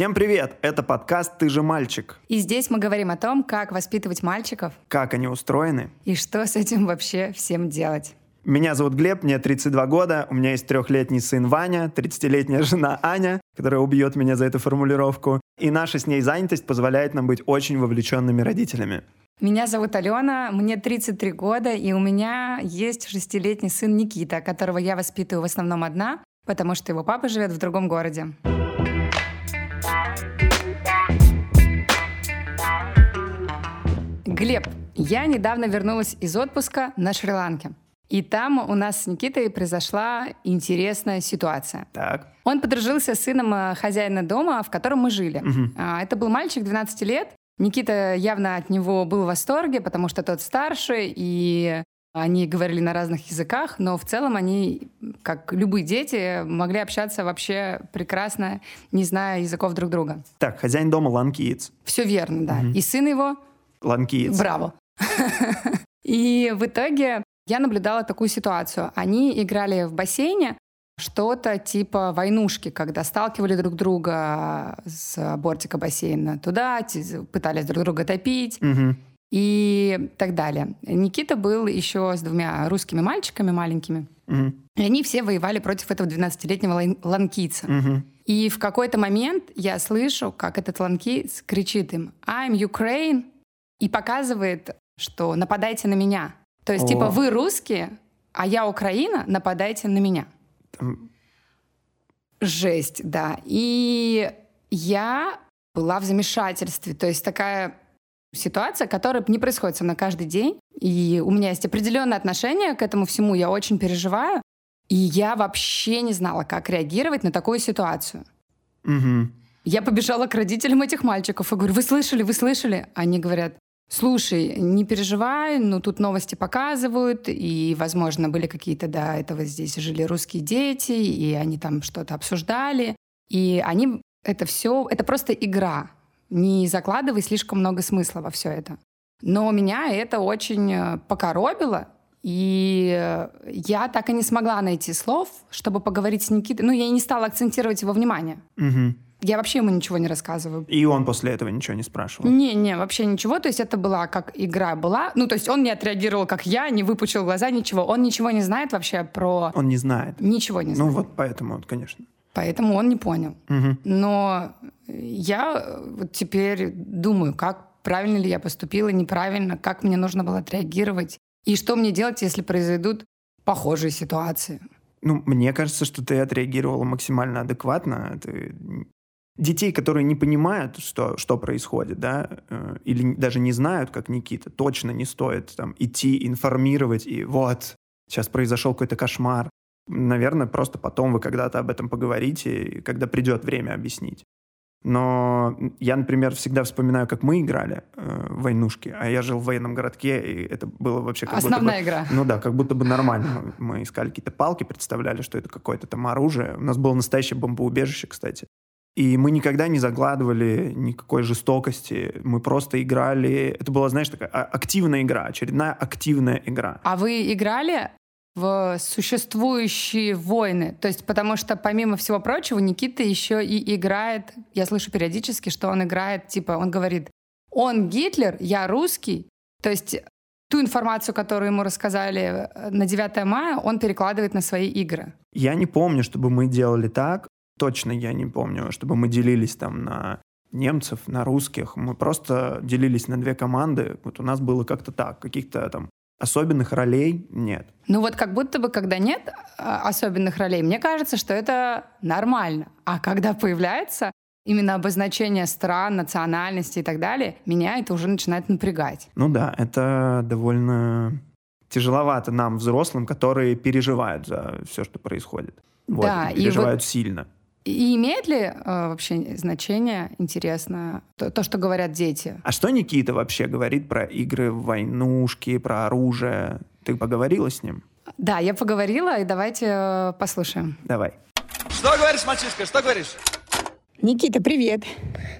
Всем привет! Это подкаст «Ты же мальчик». И здесь мы говорим о том, как воспитывать мальчиков Как они устроены. и что с этим вообще всем делать. Меня зовут Глеб, мне 32 года, у меня есть трехлетний сын Ваня, 30-летняя жена Аня, которая убьет меня за эту формулировку. И наша с ней занятость позволяет нам быть очень вовлеченными родителями. Меня зовут Алена, мне 33 года, и у меня есть шестилетний сын Никита, которого я воспитываю в основном одна, потому что его папа живет в другом городе. Глеб, я недавно вернулась из отпуска на Шри-Ланке. И там у нас с Никитой произошла интересная ситуация. Так. Он подружился с сыном э, хозяина дома, в котором мы жили. А, Это был мальчик 12 лет. Никита явно от него был в восторге, потому что тот старше, и они говорили на разных языках, но в целом они, как любые дети, могли общаться вообще прекрасно, не зная языков друг друга. Так, хозяин дома ланкиец. Все верно, да. И сын его Ланкиец. Браво. И в итоге я наблюдала такую ситуацию. Они играли в бассейне что-то типа войнушки, когда сталкивали друг друга с бортика бассейна туда, пытались друг друга топить Мгм. и так далее. Никита был еще с двумя русскими мальчиками маленькими. Мгм. И они все воевали против этого 12-летнего лан- ланкийца. Мгм. И в какой-то момент я слышу, как этот ланкиец кричит им «I'm Ukraine» и показывает, что «нападайте на меня». То есть, О. типа, вы русские, а я Украина, нападайте на меня. Там- Жесть, да. И я была в замешательстве. То есть такая ситуация, которая не происходит со мной каждый день. И у меня есть определенное отношение к этому всему. Я очень переживаю. И я вообще не знала, как реагировать на такую ситуацию. Мгм. Я побежала к родителям этих мальчиков и говорю, вы слышали, вы слышали? Они говорят, слушай, не переживай, ну тут новости показывают, и, возможно, были какие-то до этого здесь жили русские дети, и они там что-то обсуждали. И они, это все, это просто игра. Не закладывай слишком много смысла во все это. Но меня это очень э, покоробило, и э, я так и не смогла найти слов, чтобы поговорить с Никитой. Ну, я и не стала акцентировать его внимание. Мгм. Я вообще ему ничего не рассказываю. И он после этого ничего не спрашивал. Не-не, вообще ничего. То есть это была как игра была. Ну, то есть он не отреагировал, как я, не выпучил глаза, ничего. Он ничего не знает вообще про... Он не знает. Ничего не Ну знает. вот поэтому, конечно. Поэтому он не понял. Мгм. Но я э, вот теперь думаю, как правильно ли я поступила, неправильно, как мне нужно было отреагировать. И что мне делать, если произойдут похожие ситуации. Ну, мне кажется, что ты отреагировала максимально адекватно. Ты... Детей, которые не понимают, что, что происходит, да, э, или даже не знают, как Никита, точно не стоит там идти, информировать, и вот, сейчас произошел какой-то кошмар. Наверное, просто потом вы когда-то об этом поговорите, и когда придет время объяснить. Но я, например, всегда вспоминаю, как мы играли э, в войнушки, а я жил в военном городке, и это было вообще как будто бы- Основная игра. ну да, как будто бы нормально. Мы искали какие-то палки, представляли, что это какое-то там оружие. У нас было настоящее бомбоубежище, кстати. И мы никогда не загладывали никакой жестокости. Мы просто играли. Это была, знаешь, такая а- активная игра, очередная активная игра. А вы играли в существующие войны? То есть, потому что, помимо всего прочего, Никита еще и играет, я слышу периодически, что он играет, типа, он говорит, он Гитлер, я русский. То есть, ту информацию, которую ему рассказали э, на 9 мая, он перекладывает на свои игры. Я не помню, чтобы мы делали так. Точно я не помню, чтобы мы делились там на немцев, на русских. Мы просто делились на две команды. Вот у нас было как-то так. Каких-то там особенных ролей нет. Ну вот как будто бы, когда нет а, особенных ролей, мне кажется, что это нормально. А когда появляется именно обозначение стран, национальности и так далее, меня это уже начинает напрягать. Ну да, это довольно тяжеловато нам, взрослым, которые переживают за все, что происходит. Вот, Да, и переживают вот- сильно. И имеет ли э, вообще значение, интересно, то, то, что говорят дети? А что Никита вообще говорит про игры в войнушки, про оружие? Ты поговорила с ним? Да, я поговорила, и давайте э, послушаем. Давай. Что говоришь, мальчишка, что говоришь? Никита, привет.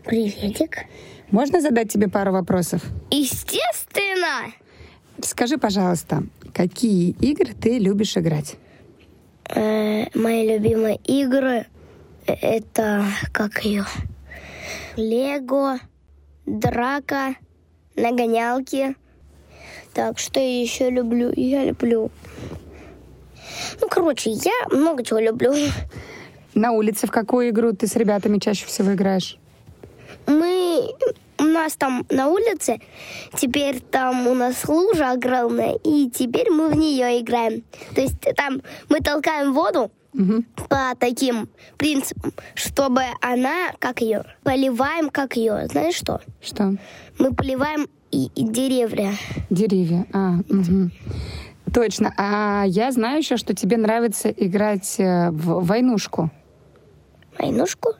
Приветик. Можно задать тебе пару вопросов? Естественно. Скажи, пожалуйста, какие игры ты любишь играть? Э, мои любимые игры это как ее? Лего, драка, нагонялки. Так, что я еще люблю? Я люблю... Ну, короче, я много чего люблю. На улице в какую игру ты с ребятами чаще всего играешь? Мы... У нас там на улице, теперь там у нас лужа огромная, и теперь мы в нее играем. То есть там мы толкаем воду, Мгм. по таким принципам, чтобы она, как ее, поливаем, как ее. Знаешь что? Что? Мы поливаем и, и деревья. Деревья. А, мгм. Точно. А я знаю еще, что тебе нравится играть э, в войнушку. Войнушку?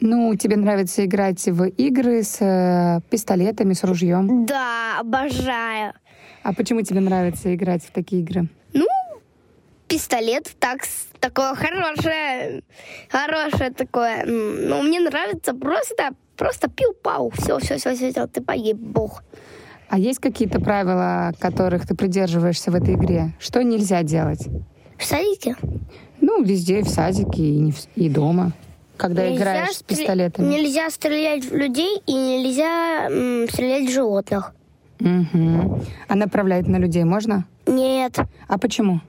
Ну, тебе нравится играть в игры с э, пистолетами, с ружьем. Да, обожаю. А почему тебе нравится играть в такие игры? Ну, пистолет так, такое хорошее, хорошее такое. Ну, мне нравится просто, просто пил-пау. Все, все, все, все, все, ты погиб, бог. А есть какие-то правила, которых ты придерживаешься в этой игре? Что нельзя делать? В садике? Ну, везде, в садике и, не в- и дома. Когда Нельзя играешь с пистолетами. Нельзя стрелять в людей и нельзя м, стрелять в животных. Мгм. А направлять на людей можно? Нет, А почему?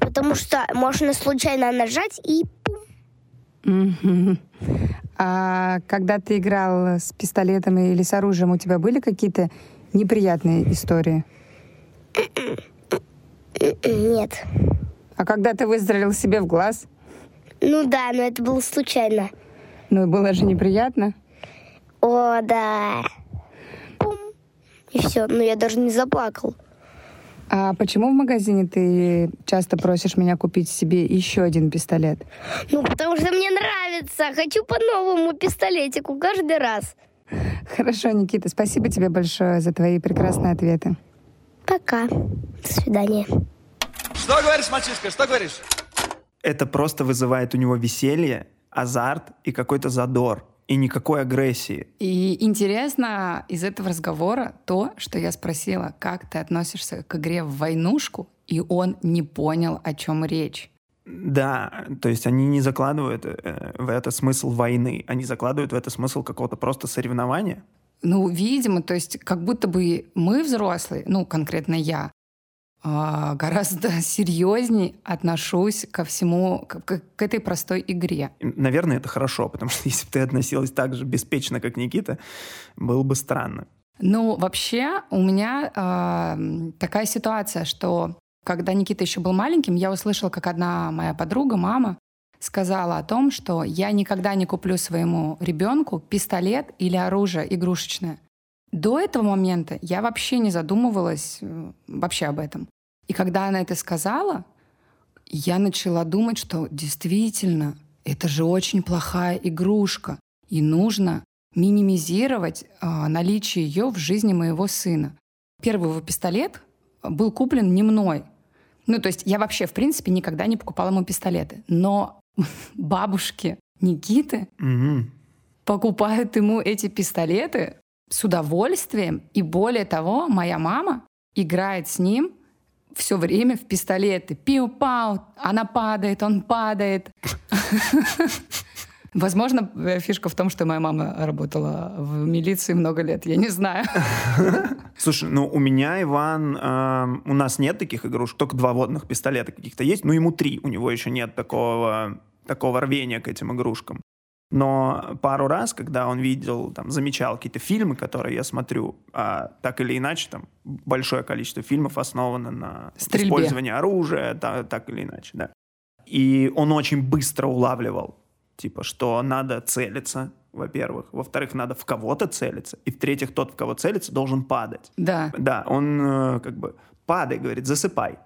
Потому что можно случайно нажать и пум. А когда ты играл с пистолетами или с оружием, у тебя были какие-то неприятные истории? Нет. А когда ты выстрелил себе в глаз, Ну да, но это было случайно. ну было же неприятно. О, да. Пум. И все. Но я даже не заплакал. А почему в магазине ты часто просишь меня купить себе еще один пистолет? Ну, потому что мне нравится. Хочу по новому пистолетику каждый раз. Хорошо, Никита, спасибо тебе большое за твои прекрасные ответы. Пока. До свидания. Что говоришь, мальчишка, что говоришь? Это просто вызывает у него веселье, азарт и какой-то задор. И никакой агрессии. И интересно из этого разговора то, что я спросила, как ты относишься к игре в войнушку, и он не понял, о чем речь. Да, то есть они не закладывают э, в это смысл войны, они закладывают в это смысл какого-то просто соревнования. Ну, видимо, то есть как будто бы мы взрослые, ну, конкретно я, гораздо серьезней отношусь ко всему, к, к- этой простой игре. Наверное, это хорошо, потому что если бы ты относилась так же беспечно, как Никита, было бы странно. Ну, вообще, у меня а, м, такая ситуация, что когда Никита еще был маленьким, я услышала, как одна моя подруга, мама, сказала о том, что я никогда не куплю своему ребенку пистолет или оружие игрушечное. До этого момента я вообще не задумывалась э, вообще об этом. И когда она это сказала, я начала думать, что действительно, это же очень плохая игрушка, и нужно минимизировать а, наличие ее в жизни моего сына. Первый его пистолет был куплен не мной. Ну, то есть я вообще, в принципе, никогда не покупала ему пистолеты. Но бабушки Никиты Мгм. покупают ему эти пистолеты с удовольствием. И более того, моя мама играет с ним все время в пистолеты. Пиу-пау, она падает, он падает. Возможно, э, фишка в том, что моя мама работала в милиции много лет, я не знаю. Слушай, ну у меня, Иван, эм, у нас нет таких игрушек, только два водных пистолета каких-то есть, ну ему три, у него еще нет такого, такого рвения к этим игрушкам. Но пару раз, когда он видел, там, замечал какие-то фильмы, которые я смотрю, а так или иначе, там, большое количество фильмов основано на Стрельбе. использовании оружия, та- так или иначе, да. И он очень быстро улавливал, типа, что надо целиться, во-первых. Во-вторых, надо в кого-то целиться. И в-третьих, тот, в кого целится, должен падать. Да. Да, он э, как бы падай, говорит, засыпай.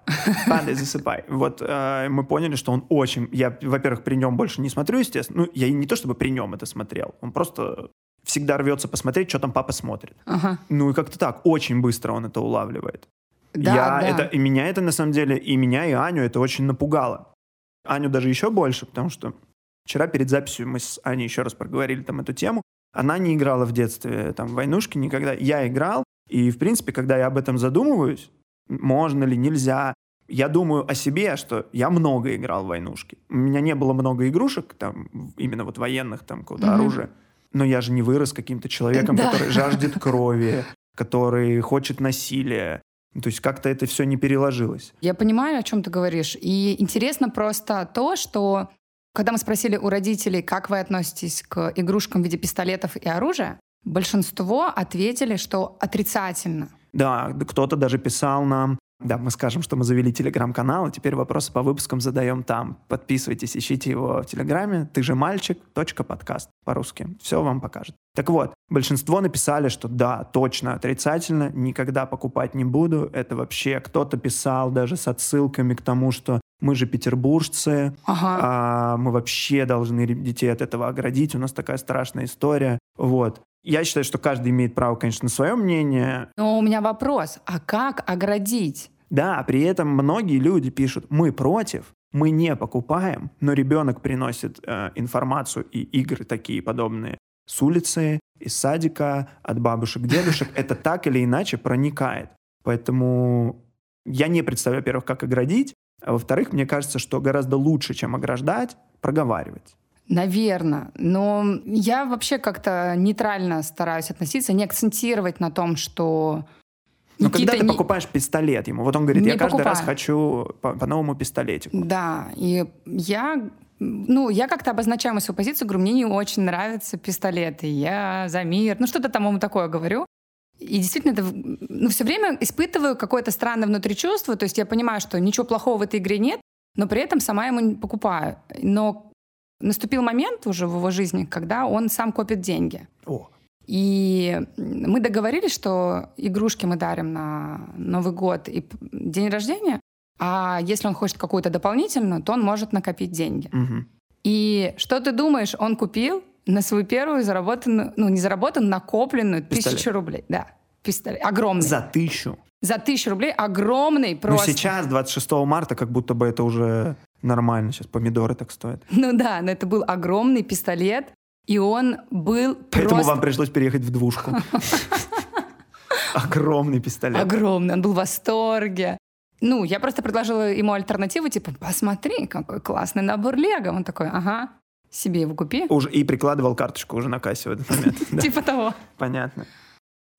Падай, засыпай. Вот э, мы поняли, что он очень... Я, во-первых, при нем больше не смотрю, естественно. Ну, я не то чтобы при нем это смотрел. Он просто всегда рвется посмотреть, что там папа смотрит. Ага. Ну и как-то так, очень быстро он это улавливает. Да, я да. Это, и меня это на самом деле, и меня, и Аню это очень напугало. Аню даже еще больше, потому что вчера перед записью мы с Аней еще раз проговорили там эту тему. Она не играла в детстве там войнушки никогда. Я играл, и в принципе, когда я об этом задумываюсь, можно ли, нельзя, я думаю о себе, что я много играл в войнушки. У меня не было много игрушек, там, именно вот военных, там, какого-то Мгм. оружия. но я же не вырос каким-то человеком, Да. который жаждет крови, который хочет насилия. То есть как-то это все не переложилось. Я понимаю, о чем ты говоришь. И интересно просто то, что когда мы спросили у родителей, как вы относитесь к игрушкам в виде пистолетов и оружия, большинство ответили, что отрицательно. Да, кто-то даже писал нам, да, мы скажем, что мы завели телеграм-канал, и теперь вопросы по выпускам задаем там. Подписывайтесь, ищите его в телеграме. Ты же мальчик, точка подкаст по-русски. Все вам покажет. Так вот, большинство написали, что да, точно отрицательно, никогда покупать не буду. Это вообще кто-то писал даже с отсылками к тому, что мы же петербуржцы, Ага. а, мы вообще должны детей от этого оградить, у нас такая страшная история. Вот. Я считаю, что каждый имеет право, конечно, на свое мнение, Но у меня вопрос, а как оградить? да, при этом многие люди пишут, мы против, мы не покупаем, но ребенок приносит э, информацию и игры такие подобные с улицы, из садика, от бабушек, дедушек. Это так или иначе проникает. Поэтому я не представляю, во-первых, как оградить, а во-вторых, мне кажется, что гораздо лучше, чем ограждать, проговаривать. Наверное. Но я вообще как-то нейтрально стараюсь относиться, не акцентировать на том, что Но когда Никита ты не- покупаешь пистолет ему, вот он говорит, Не я каждый раз покупаю. хочу по, по новому пистолетику. Да, и я, ну, я как-то обозначаю свою позицию, говорю, мне не очень нравятся пистолеты, я за мир, ну, что-то там ему такое говорю. И действительно, это, ну, все время испытываю какое-то странное внутри чувство, то есть я понимаю, что ничего плохого в этой игре нет, но при этом сама ему не покупаю. Но наступил момент уже в его жизни, когда он сам копит деньги. О, И мы договорились, что игрушки мы дарим на Новый год и день рождения, а если он хочет какую-то дополнительную, то он может накопить деньги. мгм. И что ты думаешь, он купил на свою первую заработанную, ну не заработанную, накопленную Пистолет. тысячу рублей. Да, пистолет. Огромный. За тысячу. За тысячу рублей огромный просто. Ну, сейчас, 26 марта, как будто бы это уже нормально. Сейчас помидоры так стоят. Ну да, но это был огромный пистолет, и он был Поэтому просто вам пришлось переехать в двушку. Огромный пистолет. огромный. Он был в восторге. Ну, я просто предложила ему альтернативу, типа, посмотри, какой классный набор Лего. Он такой, ага, себе его купи. Уже и прикладывал карточку уже на кассе в этот момент. Типа того. Понятно.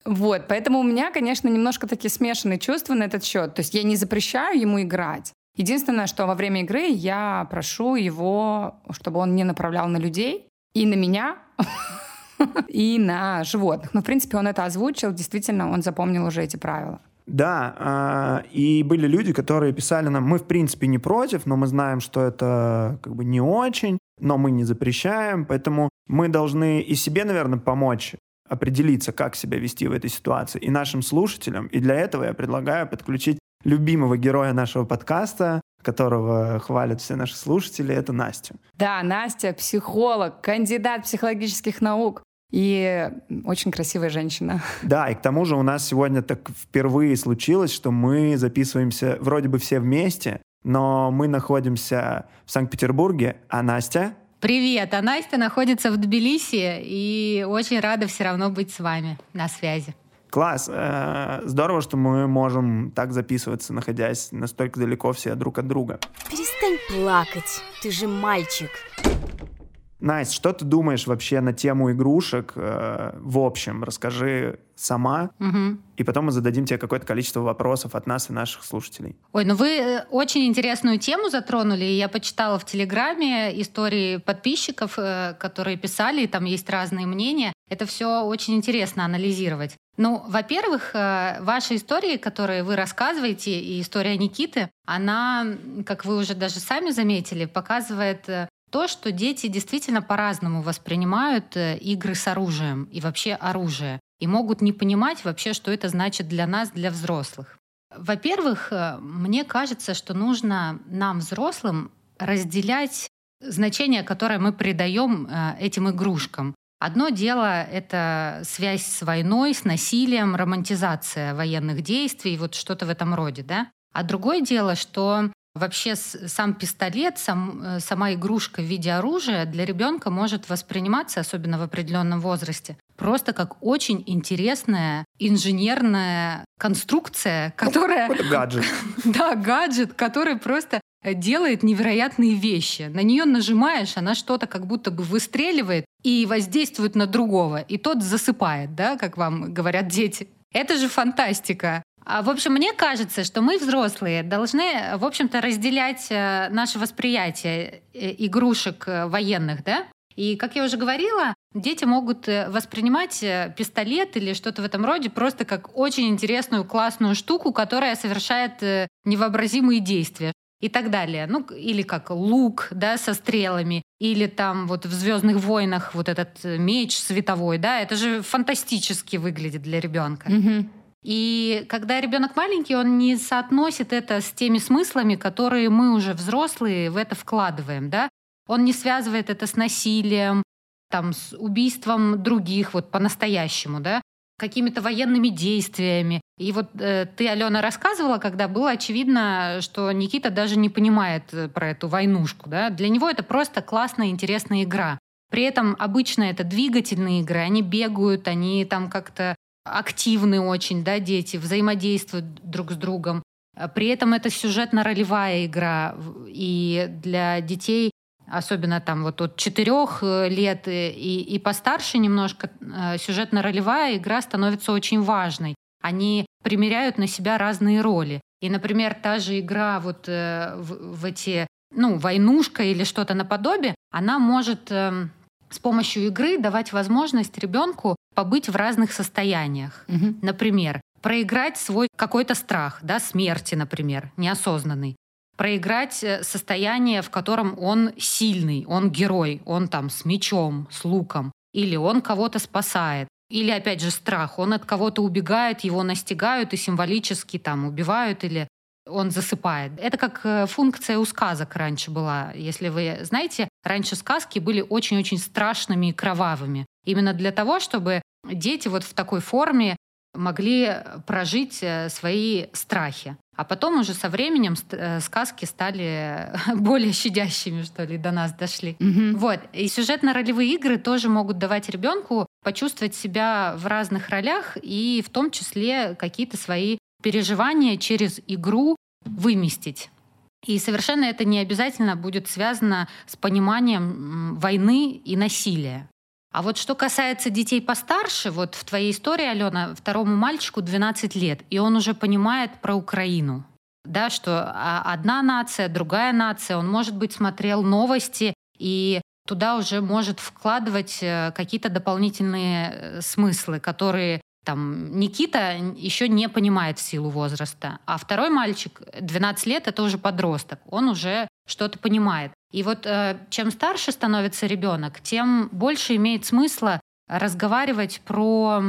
Вот, поэтому у меня, конечно, немножко такие смешанные чувства на этот счет. То есть я не запрещаю ему играть. Единственное, что во время игры я прошу его, чтобы он не направлял на людей и на меня, и на животных. Но, в принципе, он это озвучил. Действительно, он запомнил уже эти правила. Да, а, и были люди, которые писали нам, мы в принципе не против, но мы знаем, что это как бы не очень, но мы не запрещаем, поэтому мы должны и себе, наверное, помочь определиться, как себя вести в этой ситуации, и нашим слушателям. И для этого я предлагаю подключить любимого героя нашего подкаста, которого хвалят все наши слушатели, это Настю. Да, Настя психолог, кандидат психологических наук и очень красивая женщина. Да, и к тому же у нас сегодня так впервые случилось, что мы записываемся вроде бы все вместе, но мы находимся в Санкт-Петербурге, а Настя... Привет, а Настя находится в Тбилиси и очень рада все равно быть с вами на связи. Класс. Э, Здорово, что мы можем так записываться, находясь настолько далеко все друг от друга. Перестань плакать, ты же мальчик. Настя, что ты думаешь вообще на тему игрушек э, в общем? Расскажи сама, Мгм. и потом мы зададим тебе какое-то количество вопросов от нас и наших слушателей. Ой, ну вы э, очень интересную тему затронули. Я почитала в Телеграме истории подписчиков, которые писали, и там есть разные мнения. Это все очень интересно анализировать. Ну, во-первых, э, ваши истории, которые вы рассказываете, и история Никиты, она, как вы уже даже сами заметили, показывает э, то, что дети действительно по-разному воспринимают э, игры с оружием и вообще оружие. И могут не понимать вообще, что это значит для нас, для взрослых. Во-первых, мне кажется, что нужно нам, взрослым, разделять значение, которое мы придаем этим игрушкам. Одно дело — это связь с войной, с насилием, романтизация военных действий, вот что-то в этом роде, да? А другое дело, что вообще сам пистолет, сам, э, сама игрушка в виде оружия для ребенка может восприниматься, особенно в определенном возрасте, просто как очень интересная инженерная конструкция, которая Это гаджет. да, гаджет, который просто делает невероятные вещи. На нее нажимаешь, она что-то как будто бы выстреливает и воздействует на другого. И тот засыпает, да, как вам говорят дети. Это же фантастика. А, в общем, мне кажется, что мы, взрослые, должны, в общем-то, разделять э, наше восприятие э, игрушек э, военных, да? И, как я уже говорила, дети могут воспринимать пистолет или что-то в этом роде просто как очень интересную, классную штуку, которая совершает невообразимые действия и так далее. Ну, или как лук, да, со стрелами, или там вот в Звездных войнах вот этот меч световой, да, это же фантастически выглядит для ребенка. Мгм. И когда ребенок маленький, он не соотносит это с теми смыслами, которые мы уже взрослые в это вкладываем, да. Он не связывает это с насилием, там, с убийством других, вот по-настоящему, да, какими-то военными действиями. И вот э, ты, Алена, рассказывала, когда было очевидно, что Никита даже не понимает э, про эту войнушку, да. Для него это просто классная, интересная игра. При этом обычно это двигательные игры, они бегают, они там как-то активны очень, да, дети, взаимодействуют друг с другом. При этом это сюжетно-ролевая игра, и для детей, особенно там вот от четырех э, лет и, и и постарше немножко, э, сюжетно-ролевая игра становится очень важной. Они примеряют на себя разные роли. И, например, та же игра вот э, в, в эти, ну, войнушка или что-то наподобие, она может эм, с помощью игры давать возможность ребенку побыть в разных состояниях. Мгм. Например, проиграть свой какой-то страх, да, смерти, например, неосознанный. Проиграть э, состояние, в котором он сильный, он герой, он там с мечом, с луком, или он кого-то спасает. Или, опять же, страх. Он от кого-то убегает, его настигают и символически там убивают или он засыпает. Это как э, функция у сказок раньше была. Если вы знаете, раньше сказки были очень-очень страшными и кровавыми. Именно для того, чтобы дети вот в такой форме могли прожить э, свои страхи. А потом уже со временем э, сказки стали более щадящими, что ли, до нас дошли. Мгм. Вот. И сюжетно-ролевые игры тоже могут давать ребенку почувствовать себя в разных ролях и в том числе какие-то свои переживания через игру выместить. И совершенно это не обязательно будет связано с пониманием войны и насилия. А вот что касается детей постарше, вот в твоей истории, Алена, второму мальчику 12 лет, и он уже понимает про Украину. Да, что а, одна нация, другая нация, он, может быть, смотрел новости и туда уже может вкладывать э, какие-то дополнительные э, смыслы, которые там Никита еще не понимает силу возраста, а второй мальчик 12 лет это уже подросток, он уже что-то понимает. И вот э, чем старше становится ребенок, тем больше имеет смысла разговаривать про,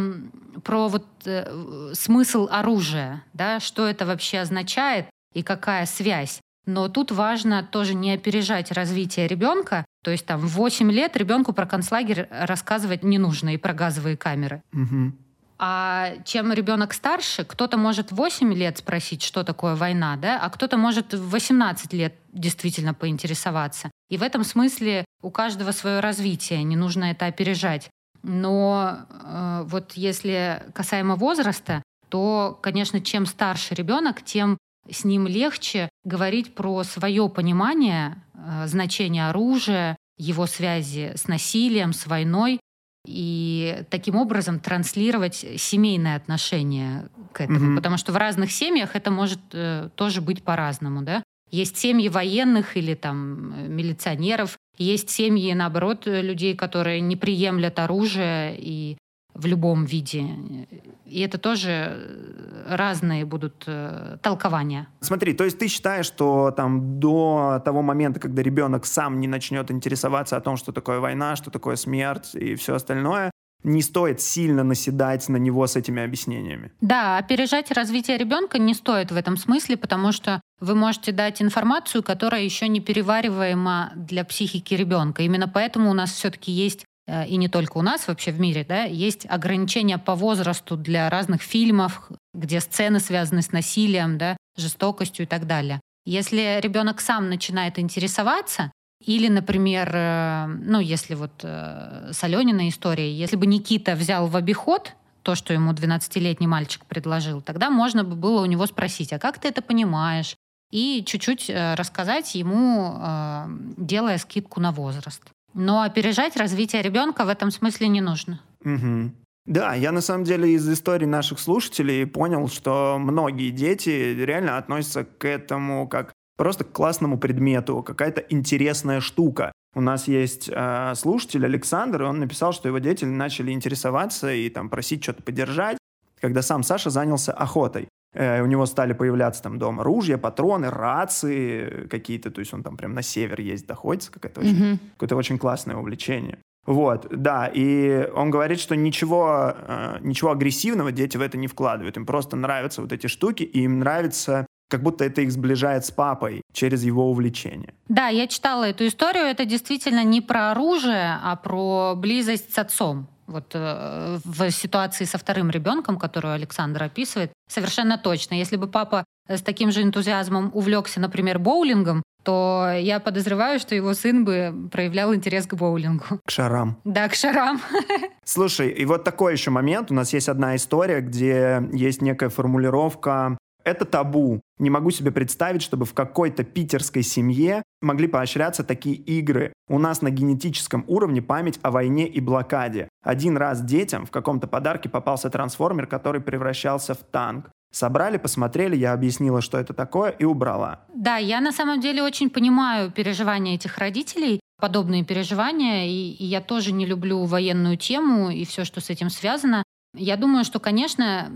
про вот, э, смысл оружия, да, что это вообще означает и какая связь. Но тут важно тоже не опережать развитие ребенка. То есть там в 8 лет ребенку про концлагерь рассказывать не нужно и про газовые камеры. Мгм. А чем ребенок старше, кто-то может в 8 лет спросить, что такое война, да, а кто-то может в 18 лет действительно поинтересоваться. И в этом смысле у каждого свое развитие, не нужно это опережать. Но э, вот если касаемо возраста, то, конечно, чем старше ребенок, тем с ним легче говорить про свое понимание э, значения оружия, его связи с насилием, с войной, и таким образом транслировать семейное отношение к этому. Мгм. Потому что в разных семьях это может э, тоже быть по-разному. Да? Есть семьи военных или там э, милиционеров, есть семьи, наоборот, э, людей, которые не приемлят оружие и в любом виде. И это тоже э, разные будут э, толкования. Смотри, то есть ты считаешь, что там до того момента, когда ребенок сам не начнет интересоваться о том, что такое война, что такое смерть и все остальное, не стоит сильно наседать на него с этими объяснениями. Да, опережать развитие ребенка не стоит в этом смысле, потому что вы можете дать информацию, которая еще не перевариваема для психики ребенка. Именно поэтому у нас все-таки есть и не только у нас вообще в мире, да, есть ограничения по возрасту для разных фильмов, где сцены связаны с насилием, да, жестокостью и так далее. Если ребенок сам начинает интересоваться, или, например, э, ну, если вот э, с Алёниной историей, если бы Никита взял в обиход то, что ему 12-летний мальчик предложил, тогда можно бы было у него спросить, а как ты это понимаешь? и чуть-чуть э, рассказать ему, э, делая скидку на возраст. Но опережать развитие ребенка в этом смысле не нужно. Угу. Да, я на самом деле из истории наших слушателей понял, что многие дети реально относятся к этому как просто к классному предмету, какая-то интересная штука. У нас есть э, слушатель Александр, и он написал, что его дети начали интересоваться и там просить что-то подержать, когда сам Саша занялся охотой. Э, у него стали появляться там дома ружья, патроны, рации какие-то, то есть он там прям на север ездит, доходится, какое-то очень, mm-hmm. какое-то очень классное увлечение. Вот, да, и он говорит, что ничего, э, ничего агрессивного дети в это не вкладывают, им просто нравятся вот эти штуки, и им нравится как будто это их сближает с папой через его увлечение. Да, я читала эту историю. Это действительно не про оружие, а про близость с отцом. Вот э, в ситуации со вторым ребенком, которую Александр описывает, совершенно точно. Если бы папа с таким же энтузиазмом увлекся, например, боулингом, то я подозреваю, что его сын бы проявлял интерес к боулингу. К шарам. Да, к шарам. Слушай, и вот такой еще момент. У нас есть одна история, где есть некая формулировка это табу. Не могу себе представить, чтобы в какой-то питерской семье могли поощряться такие игры. У нас на генетическом уровне память о войне и блокаде. Один раз детям в каком-то подарке попался трансформер, который превращался в танк. Собрали, посмотрели, я объяснила, что это такое, и убрала. Да, я на самом деле очень понимаю переживания этих родителей, подобные переживания, и, и я тоже не люблю военную тему и все, что с этим связано. Я думаю, что, конечно,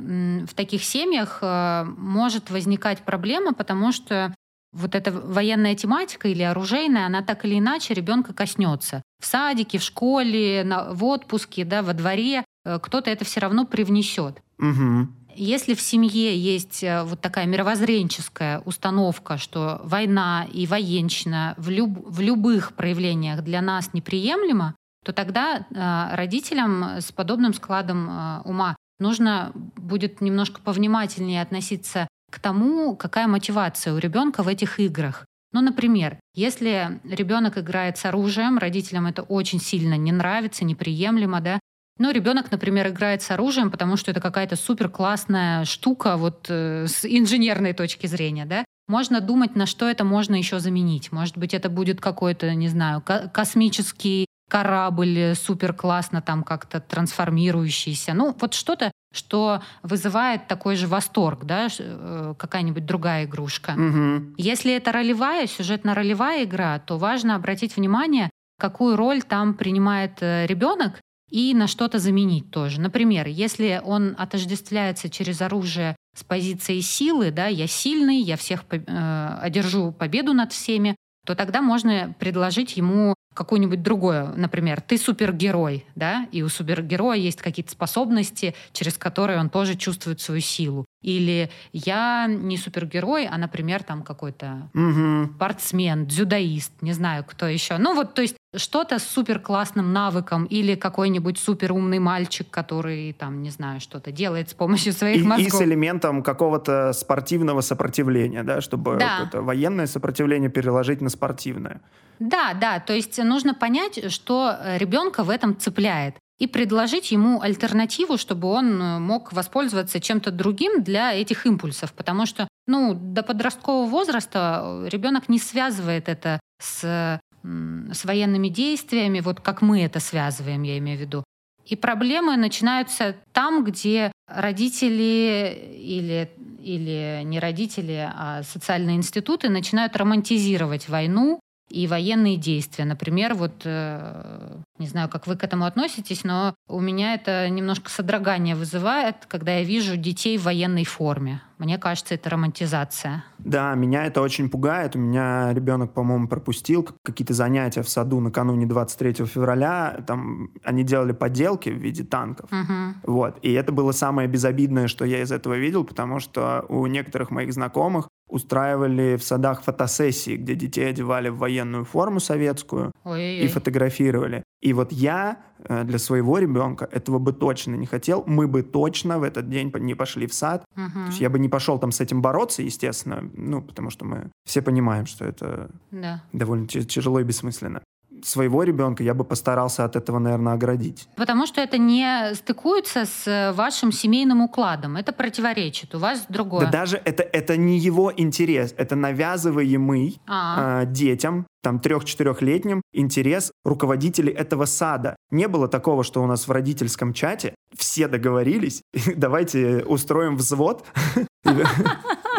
в таких семьях э, может возникать проблема, потому что вот эта военная тематика или оружейная, она так или иначе ребенка коснется. В садике, в школе, на, в отпуске, да, во дворе э, кто-то это все равно привнесет. Угу. Если в семье есть э, вот такая мировоззренческая установка, что война и военщина в, люб, в любых проявлениях для нас неприемлема, то тогда э, родителям с подобным складом э, ума нужно будет немножко повнимательнее относиться к тому, какая мотивация у ребенка в этих играх. Ну, например, если ребенок играет с оружием, родителям это очень сильно не нравится, неприемлемо, да, но ребенок, например, играет с оружием, потому что это какая-то супер классная штука вот э, с инженерной точки зрения, да. Можно думать, на что это можно еще заменить. Может быть, это будет какой-то, не знаю, космический корабль супер классно там как-то трансформирующийся. Ну, вот что-то, что вызывает такой же восторг, да, э, какая-нибудь другая игрушка. Угу. Если это ролевая, сюжетно-ролевая игра, то важно обратить внимание, какую роль там принимает э, ребенок и на что-то заменить тоже. Например, если он отождествляется через оружие с позицией силы, да, я сильный, я всех э, одержу победу над всеми, то тогда можно предложить ему какое-нибудь другое. Например, ты супергерой, да, и у супергероя есть какие-то способности, через которые он тоже чувствует свою силу. Или я не супергерой, а, например, там какой-то угу. спортсмен, дзюдоист, не знаю, кто еще. Ну вот, то есть что-то с супер классным навыком или какой-нибудь супер умный мальчик, который там, не знаю, что-то делает с помощью своих и, мозгов. И с элементом какого-то спортивного сопротивления, да, чтобы да. военное сопротивление переложить на спортивное. Да, да, то есть нужно понять, что ребенка в этом цепляет и предложить ему альтернативу, чтобы он э, мог воспользоваться чем-то другим для этих импульсов, потому что ну, до подросткового возраста э, ребенок не связывает это с, с военными действиями, вот как мы это связываем, я имею в виду. И проблемы начинаются там, где родители или, или не родители, а социальные институты начинают романтизировать войну и военные действия. Например, вот, э, не знаю, как вы к этому относитесь, но у меня это немножко содрогание вызывает, когда я вижу детей в военной форме. Мне кажется, это романтизация. Да, меня это очень пугает. У меня ребенок, по-моему, пропустил какие-то занятия в саду накануне 23 февраля. Там они делали поделки в виде танков. Угу. Вот. И это было самое безобидное, что я из этого видел, потому что у некоторых моих знакомых устраивали в садах фотосессии, где детей одевали в военную форму советскую Ой-ой-ой. и фотографировали. И вот я э, для своего ребенка этого бы точно не хотел. Мы бы точно в этот день не пошли в сад. Угу. То есть я бы не пошел там с этим бороться, естественно, ну, потому что мы все понимаем, что это да. довольно тяжело и бессмысленно. Своего ребенка я бы постарался от этого, наверное, оградить. Потому что это не стыкуется с вашим семейным укладом. Это противоречит. У вас другое. Да даже это, это не его интерес. Это навязываемый А. э, детям, там, трех-четырехлетним, интерес руководителей этого сада. Не было такого, что у нас в родительском чате все договорились, давайте устроим взвод, и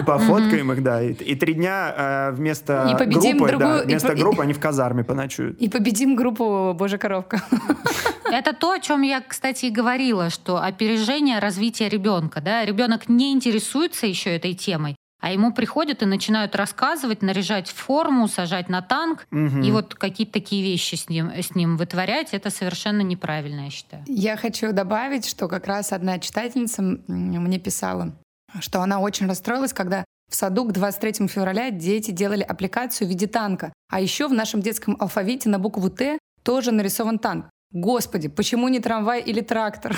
пофоткаем их, да, и, три дня э, вместо группы, да, вместо группы они в казарме поночуют. И победим группу «Божья коровка». Это то, о чем я, кстати, и говорила, что опережение развития ребенка. Да? Ребенок не интересуется еще этой темой, а ему приходят и начинают рассказывать, наряжать в форму, сажать на танк. Мгм. И вот какие-то такие вещи с ним, с ним вытворять, это совершенно неправильно, я считаю. Я хочу добавить, что как раз одна читательница мне писала, что она очень расстроилась, когда в саду к 23 февраля дети делали аппликацию в виде танка. А еще в нашем детском алфавите на букву «Т» тоже нарисован танк. Господи, почему не трамвай или трактор?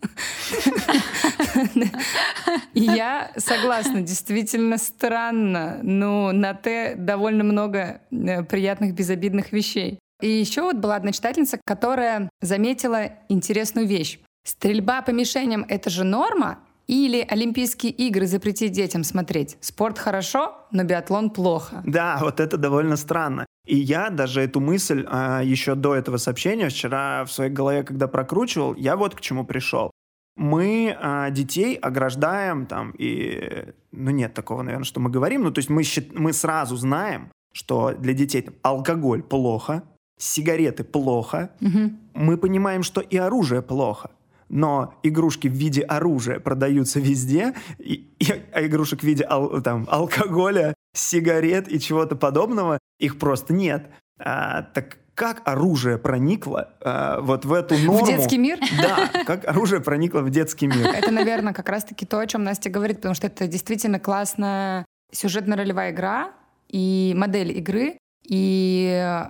Я согласна, действительно странно, но на «Т» довольно много э, приятных, безобидных вещей. И еще вот была одна читательница, которая заметила интересную вещь. Стрельба по мишеням — это же норма? Или Олимпийские игры запретить детям смотреть? Спорт хорошо, но биатлон плохо. Да, вот это довольно странно. И я даже эту мысль а, еще до этого сообщения вчера в своей голове, когда прокручивал, я вот к чему пришел. Мы а, детей ограждаем там и... Ну, нет такого, наверное, что мы говорим. Ну, то есть мы, счит- мы сразу знаем, что для детей там, алкоголь плохо, сигареты плохо. Мгм. Мы понимаем, что и оружие плохо. Но игрушки в виде оружия продаются везде, и, и- а игрушек в виде ал- там, алкоголя, сигарет и чего-то подобного, их просто нет. А, так как оружие проникло а, вот в эту норму? В детский мир? Да, как оружие проникло в детский мир. Это, наверное, как раз-таки то, о чем Настя говорит, потому что это действительно классная сюжетно-ролевая игра и модель игры. И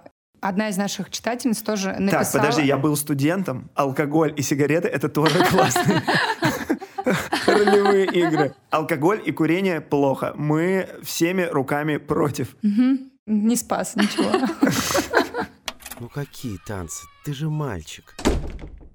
одна из наших читательниц тоже написала... Так, подожди, я был студентом, алкоголь и сигареты — это тоже классные ролевые игры. Алкоголь и курение плохо. Мы всеми руками против. Не спас ничего. Ну какие танцы? Ты же мальчик.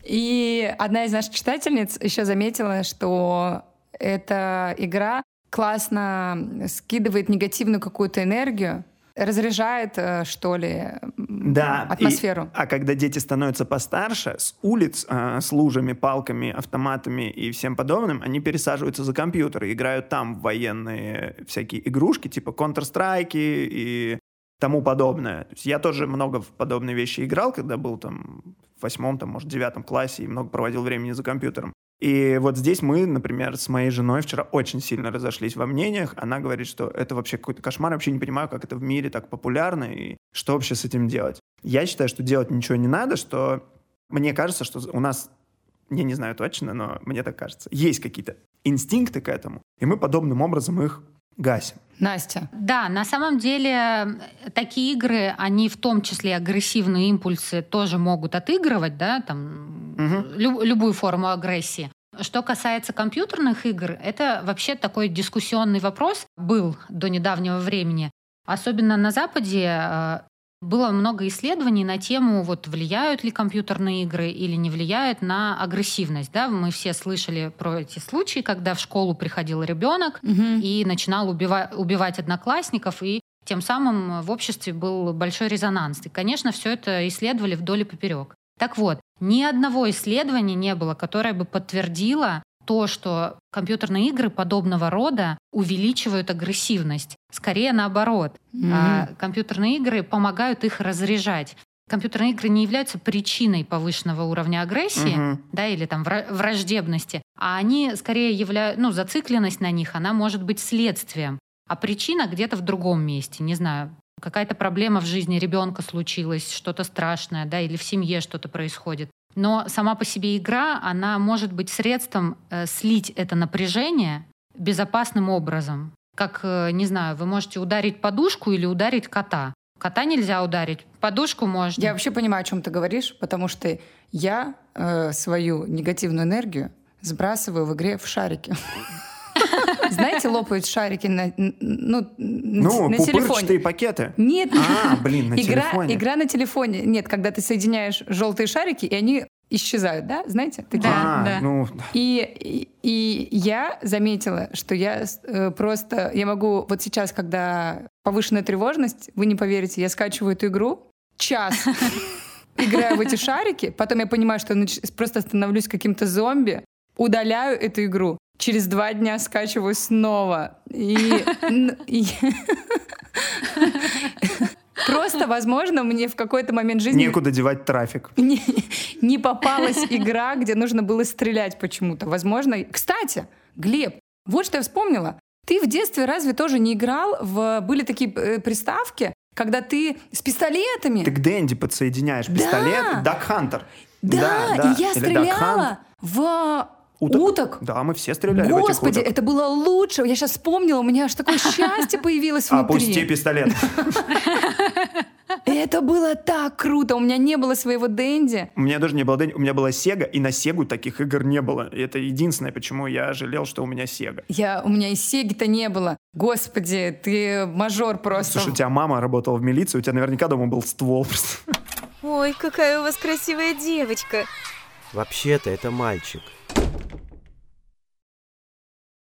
И одна из наших читательниц еще заметила, что эта игра классно скидывает негативную какую-то энергию, разряжает, э, что ли, Да. и- атмосферу. а когда дети становятся постарше, с улиц а, с лужами, палками, автоматами и всем подобным, они пересаживаются за компьютер и играют там в военные всякие игрушки, типа Counter-Strike и тому подобное. То есть я тоже много в подобные вещи играл, когда был там в восьмом, там, может, девятом классе и много проводил времени за компьютером. И вот здесь мы, например, с моей женой вчера очень сильно разошлись во мнениях. Она говорит, что это вообще какой-то кошмар. Вообще не понимаю, как это в мире так популярно и что вообще с этим делать. Я считаю, что делать ничего не надо, что мне кажется, что у нас, я не знаю точно, но мне так кажется, есть какие-то инстинкты к этому, и мы подобным образом их гасим. Настя, Да, на самом деле такие игры, они в том числе агрессивные импульсы тоже могут отыгрывать, да, там Мгм. лю- любую форму агрессии. Что касается компьютерных игр, это вообще такой дискуссионный вопрос был до недавнего времени. Особенно на Западе э, было много исследований на тему, вот влияют ли компьютерные игры или не влияют на агрессивность. Да? Мы все слышали про эти случаи, когда в школу приходил ребенок, Мгм. и начинал убива- убивать одноклассников, и тем самым в обществе был большой резонанс. И, конечно, все это исследовали вдоль и поперек. Так вот, ни одного исследования не было, которое бы подтвердило то, что компьютерные игры подобного рода увеличивают агрессивность. Скорее наоборот. Мгм. А компьютерные игры помогают их разряжать. Компьютерные игры не являются причиной повышенного уровня агрессии, Мгм. да, или там вра- враждебности, а они скорее являются, ну, зацикленность на них, она может быть следствием, а причина где-то в другом месте, не знаю, какая-то проблема в жизни ребенка случилась, что-то страшное, да, или в семье что-то происходит. Но сама по себе игра, она может быть средством э, слить это напряжение безопасным образом. Как, э, не знаю, вы можете ударить подушку или ударить кота. Кота нельзя ударить, подушку можно. Я вообще понимаю, о чем ты говоришь, потому что я э, свою негативную энергию сбрасываю в игре в шарики. Знаете, лопают шарики на, ну, Ну, на пупырчатые телефоне. пакеты. Нет, А, блин, на игра, телефоне. игра на телефоне. Нет, когда ты соединяешь желтые шарики, и они исчезают, да? Знаете? Такие. Да, да. ну, И, и, и я заметила, что я э, просто, я могу вот сейчас, когда повышенная тревожность, вы не поверите, я скачиваю эту игру, час играю в эти шарики, потом я понимаю, что просто становлюсь каким-то зомби, удаляю эту игру, через два дня скачиваю снова. И, Просто, возможно, мне в какой-то момент жизни некуда девать трафик. не, не попалась игра, где нужно было стрелять почему-то. Возможно. Кстати, Глеб, вот что я вспомнила. Ты в детстве разве тоже не играл в... Были такие э, приставки, когда ты с пистолетами... Ты к Дэнди подсоединяешь Да. пистолет, Дак Хантер. Да, и я Или стреляла в Уток. уток. Да, мы все стреляли в Господи, этих уток. это было лучше. Я сейчас вспомнила, у меня аж такое счастье появилось Опусти внутри. пистолет. Это было так круто. У меня не было своего Дэнди. У меня даже не было Дэнди, у меня была Сега, и на Сегу таких игр не было. И это единственное, почему я жалел, что у меня Сега. Я, у меня и Сеги-то не было. Господи, ты мажор просто. Слушай, у тебя мама работала в милиции, у тебя наверняка дома был ствол. просто. Ой, какая у вас красивая девочка. Вообще-то это мальчик.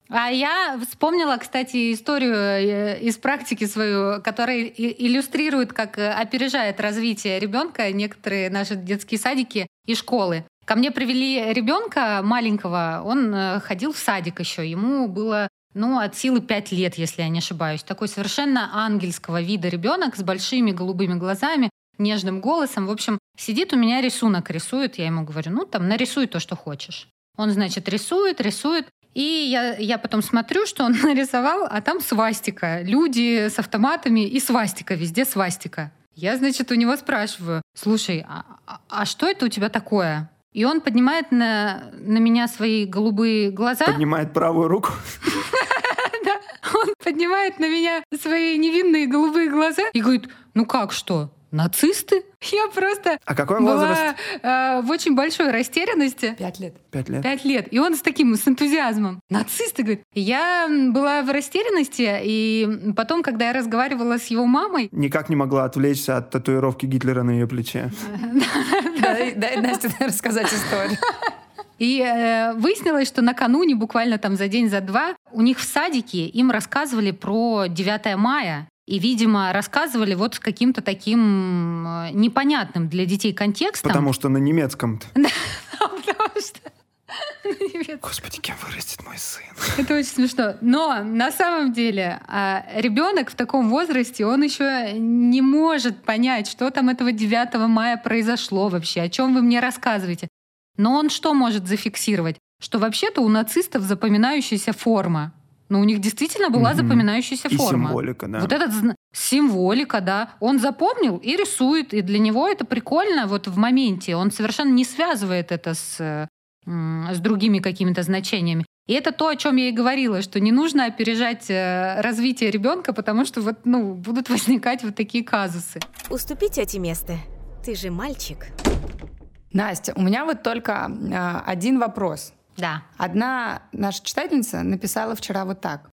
А я вспомнила, кстати, историю э, из практики свою, которая иллюстрирует, как э, опережает развитие ребенка некоторые наши детские садики и школы. Ко мне привели ребенка маленького, он э, ходил в садик еще, ему было ну, от силы 5 лет, если я не ошибаюсь. Такой совершенно ангельского вида ребенок с большими голубыми глазами, нежным голосом. В общем, сидит у меня рисунок рисует. Я ему говорю, ну, там, нарисуй то, что хочешь. Он, значит, рисует, рисует. И я, я потом смотрю, что он нарисовал, а там свастика. Люди с автоматами и свастика, везде свастика. Я, значит, у него спрашиваю, слушай, а, а- а что это у тебя такое? И он поднимает на, на меня свои голубые глаза. Поднимает правую руку. Он поднимает на меня свои невинные голубые глаза и говорит, ну как что, нацисты? Я просто А какой была возраст? э, в очень большой растерянности. Пять лет. Пять лет. Пять лет. И он с таким, с энтузиазмом. Нацисты, говорит. Я была в растерянности, и потом, когда я разговаривала с его мамой, Никак не могла отвлечься от татуировки Гитлера на ее плече. Дай, дай Насте рассказать историю. И э, выяснилось, что накануне, буквально там за день, за два, у них в садике им рассказывали про 9 мая. И, видимо, рассказывали вот с каким-то таким э, непонятным для детей контекстом. Потому что на немецком Потому что... Господи, кем вырастет мой сын? Это очень смешно. Но на самом деле а, ребенок в таком возрасте, он еще не может понять, что там этого 9 мая произошло вообще, о чем вы мне рассказываете. Но он что может зафиксировать? Что вообще-то у нацистов запоминающаяся форма. Ну, у них действительно была Мгм. запоминающаяся И форма. символика, да. Вот этот символика, да. Он запомнил и рисует, и для него это прикольно вот в моменте. Он совершенно не связывает это с, с другими какими-то значениями. И это то, о чем я и говорила, что не нужно опережать э, развитие ребенка, потому что вот, ну, будут возникать вот такие казусы. Уступи тете место. Ты же мальчик. Настя, у меня вот только а, один вопрос. Да. Одна наша читательница написала вчера вот так.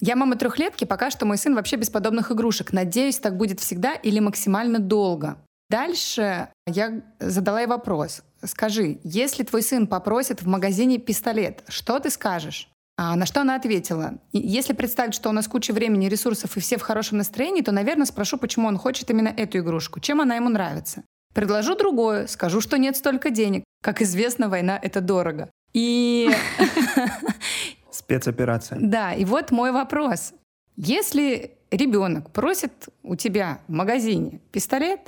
Я мама трехлетки, пока что мой сын вообще без подобных игрушек. Надеюсь, так будет всегда или максимально долго. Дальше я задала ей вопрос. Скажи, если твой сын попросит в магазине пистолет, что ты скажешь? А на что она ответила? «И Если представить, что у нас куча времени, ресурсов и все в хорошем настроении, то, наверное, спрошу, почему он хочет именно эту игрушку, чем она ему нравится. Предложу другое, скажу, что нет столько денег. Как известно, война — это дорого. И Спецоперация. да, и вот мой вопрос. Если ребенок просит у тебя в магазине пистолет,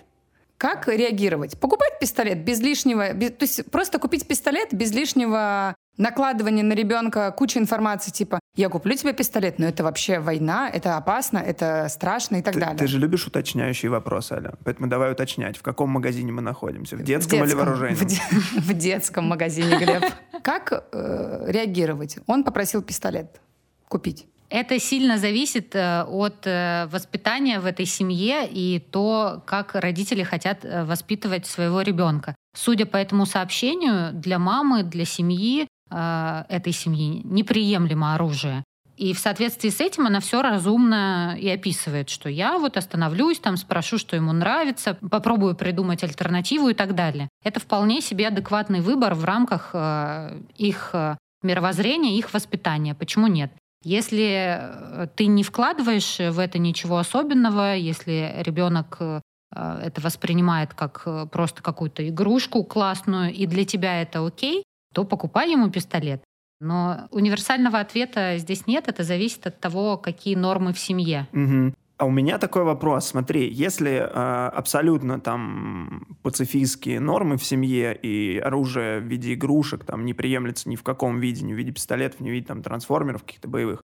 как реагировать? Покупать пистолет без лишнего, без- то есть просто купить пистолет без лишнего накладывания на ребенка кучи информации, типа «я куплю тебе пистолет, но это вообще война, это опасно, это страшно» и так Ты, далее. ты же любишь уточняющие вопросы, Аля. Поэтому давай уточнять, в каком магазине мы находимся. В детском, или в оружейном? В, де- в детском магазине, Глеб. Как э, реагировать? Он попросил пистолет купить. Это сильно зависит э, от э, воспитания в этой семье и то, как родители хотят э, воспитывать своего ребенка. Судя по этому сообщению, для мамы, для семьи э, этой семьи неприемлемо оружие. И в соответствии с этим она все разумно и описывает, что я вот остановлюсь, там спрошу, что ему нравится, попробую придумать альтернативу и так далее. Это вполне себе адекватный выбор в рамках э, их э, мировоззрения, их воспитания. Почему нет? Если э, ты не вкладываешь в это ничего особенного, если ребенок э, это воспринимает как просто какую-то игрушку классную, и для тебя это окей, то покупай ему пистолет. Но универсального ответа здесь нет, это зависит от того, какие нормы в семье. Угу. А у меня такой вопрос. Смотри, если э, абсолютно там пацифистские нормы в семье и оружие в виде игрушек там не приемлется ни в каком виде, ни в виде пистолетов, ни в виде там трансформеров каких-то боевых,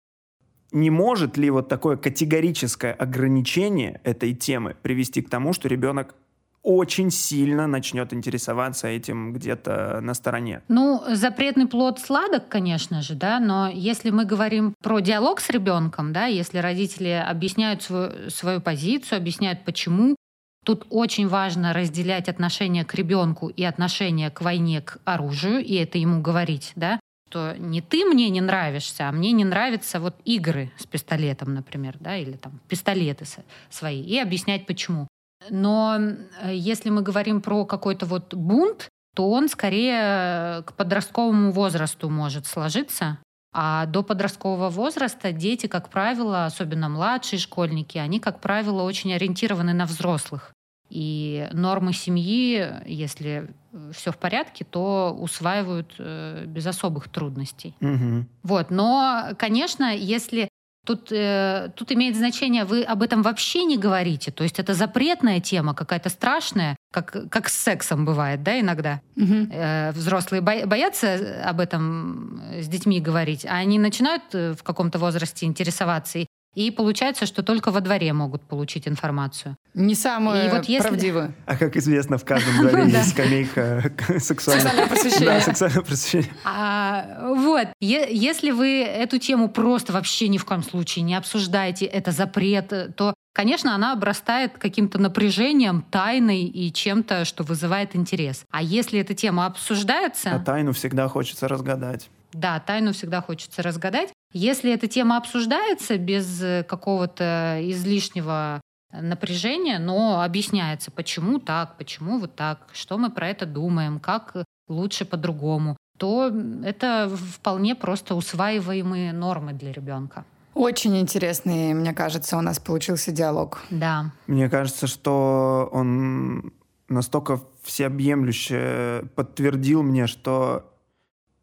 не может ли вот такое категорическое ограничение этой темы привести к тому, что ребенок очень сильно начнет интересоваться этим где-то на стороне. Ну, запретный плод сладок, конечно же, да, но если мы говорим про диалог с ребенком, да, если родители объясняют свою, свою позицию, объясняют почему, тут очень важно разделять отношение к ребенку и отношение к войне, к оружию, и это ему говорить, да, что не ты мне не нравишься, а мне не нравятся вот игры с пистолетом, например, да, или там пистолеты свои, и объяснять почему. Но э, если мы говорим про какой-то вот бунт, то он скорее к подростковому возрасту может сложиться. А до подросткового возраста дети, как правило, особенно младшие школьники, они, как правило, очень ориентированы на взрослых. И нормы семьи, если все в порядке, то усваивают э, без особых трудностей. Угу. Вот. Но, конечно, если Тут, э, тут имеет значение, вы об этом вообще не говорите. То есть это запретная тема, какая-то страшная, как, как с сексом бывает, да, иногда. Угу. Э, взрослые бо- боятся об этом с детьми говорить, а они начинают э, в каком-то возрасте интересоваться. И и получается, что только во дворе могут получить информацию. Не самую И вот если- правдивую. А как известно, в каждом дворе есть скамейка сексуального Сексуального просвещения. Да, сексуального просвещения. А, вот, если вы эту тему просто вообще ни в коем случае не обсуждаете, это запрет, то, конечно, она обрастает каким-то напряжением, тайной и чем-то, что вызывает интерес. А если эта тема обсуждается... А тайну всегда хочется разгадать. Да, тайну всегда хочется разгадать. Если эта тема обсуждается без э, какого-то излишнего напряжения, но объясняется, почему так, почему вот так, что мы про это думаем, как лучше по-другому, то это вполне просто усваиваемые нормы для ребенка. Очень интересный, мне кажется, у нас получился диалог. Да. Мне кажется, что он настолько всеобъемлюще подтвердил мне, что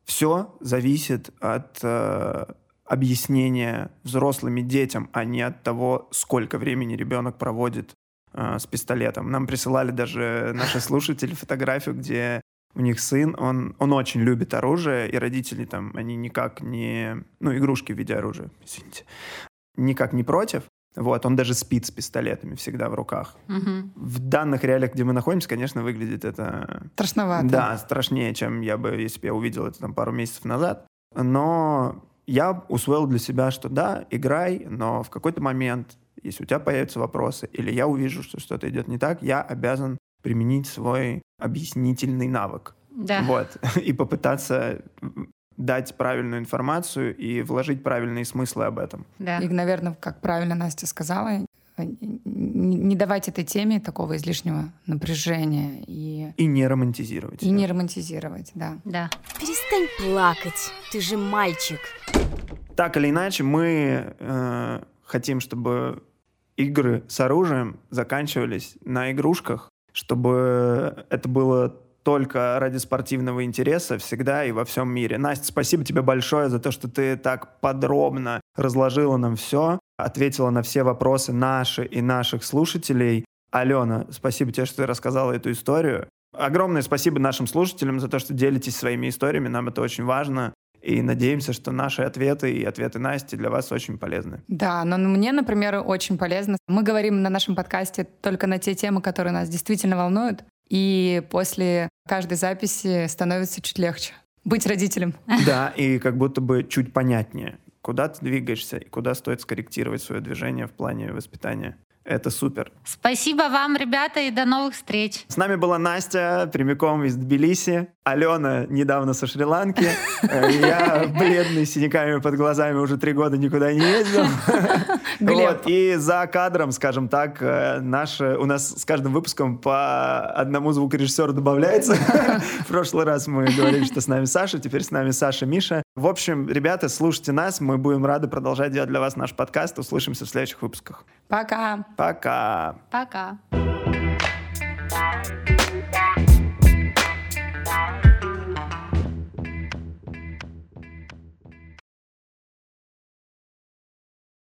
все зависит от э, объяснения взрослыми детям, а не от того, сколько времени ребенок проводит э, с пистолетом. Нам присылали даже наши слушатели фотографию, где у них сын, он, он очень любит оружие, и родители там, они никак не... Ну, игрушки в виде оружия, извините. Никак не против. Вот, он даже спит с пистолетами всегда в руках. Мгм. В данных реалиях, где мы находимся, конечно, выглядит это... Страшновато. Да, страшнее, чем я бы, если бы я увидел это там пару месяцев назад. Но я усвоил для себя, что да, играй, но в какой-то момент, если у тебя появятся вопросы, или я увижу, что что-то идет не так, я обязан применить свой объяснительный навык. Да. Вот. И попытаться дать правильную информацию и вложить правильные смыслы об этом. Да. И, наверное, как правильно Настя сказала, не не давать этой теме такого излишнего напряжения и, И не романтизировать. и всё. не романтизировать, да. Да. Перестань плакать, ты же мальчик. Так или иначе, мы э, хотим, чтобы игры с оружием заканчивались на игрушках, чтобы это было только ради спортивного интереса всегда и во всем мире. Настя, спасибо тебе большое за то, что ты так подробно разложила нам все, ответила на все вопросы наши и наших слушателей. Алена, спасибо тебе, что ты рассказала эту историю. Огромное спасибо нашим слушателям за то, что делитесь своими историями. Нам это очень важно. И надеемся, что наши ответы и ответы Насти для вас очень полезны. Да, но мне, например, очень полезно. Мы говорим на нашем подкасте только на те темы, которые нас действительно волнуют. И после каждой записи становится чуть легче быть родителем. Да, и как будто бы чуть понятнее, куда ты двигаешься и куда стоит скорректировать свое движение в плане воспитания Это супер. Спасибо вам, ребята, и до новых встреч. С нами была Настя, прямиком из Тбилиси, Алена недавно со Шри-Ланки, э, я бледный, с синяками под глазами, уже три года никуда не ездил. Вот. И за кадром, скажем так, э, наши, у нас с каждым выпуском по одному звукорежиссеру добавляется. В прошлый раз мы говорили, что с нами Саша, теперь с нами Саша, Миша. В общем, ребята, слушайте нас. Мы будем рады продолжать делать для вас наш подкаст. Услышимся в следующих выпусках. Пока. Пока. Пока. Bye.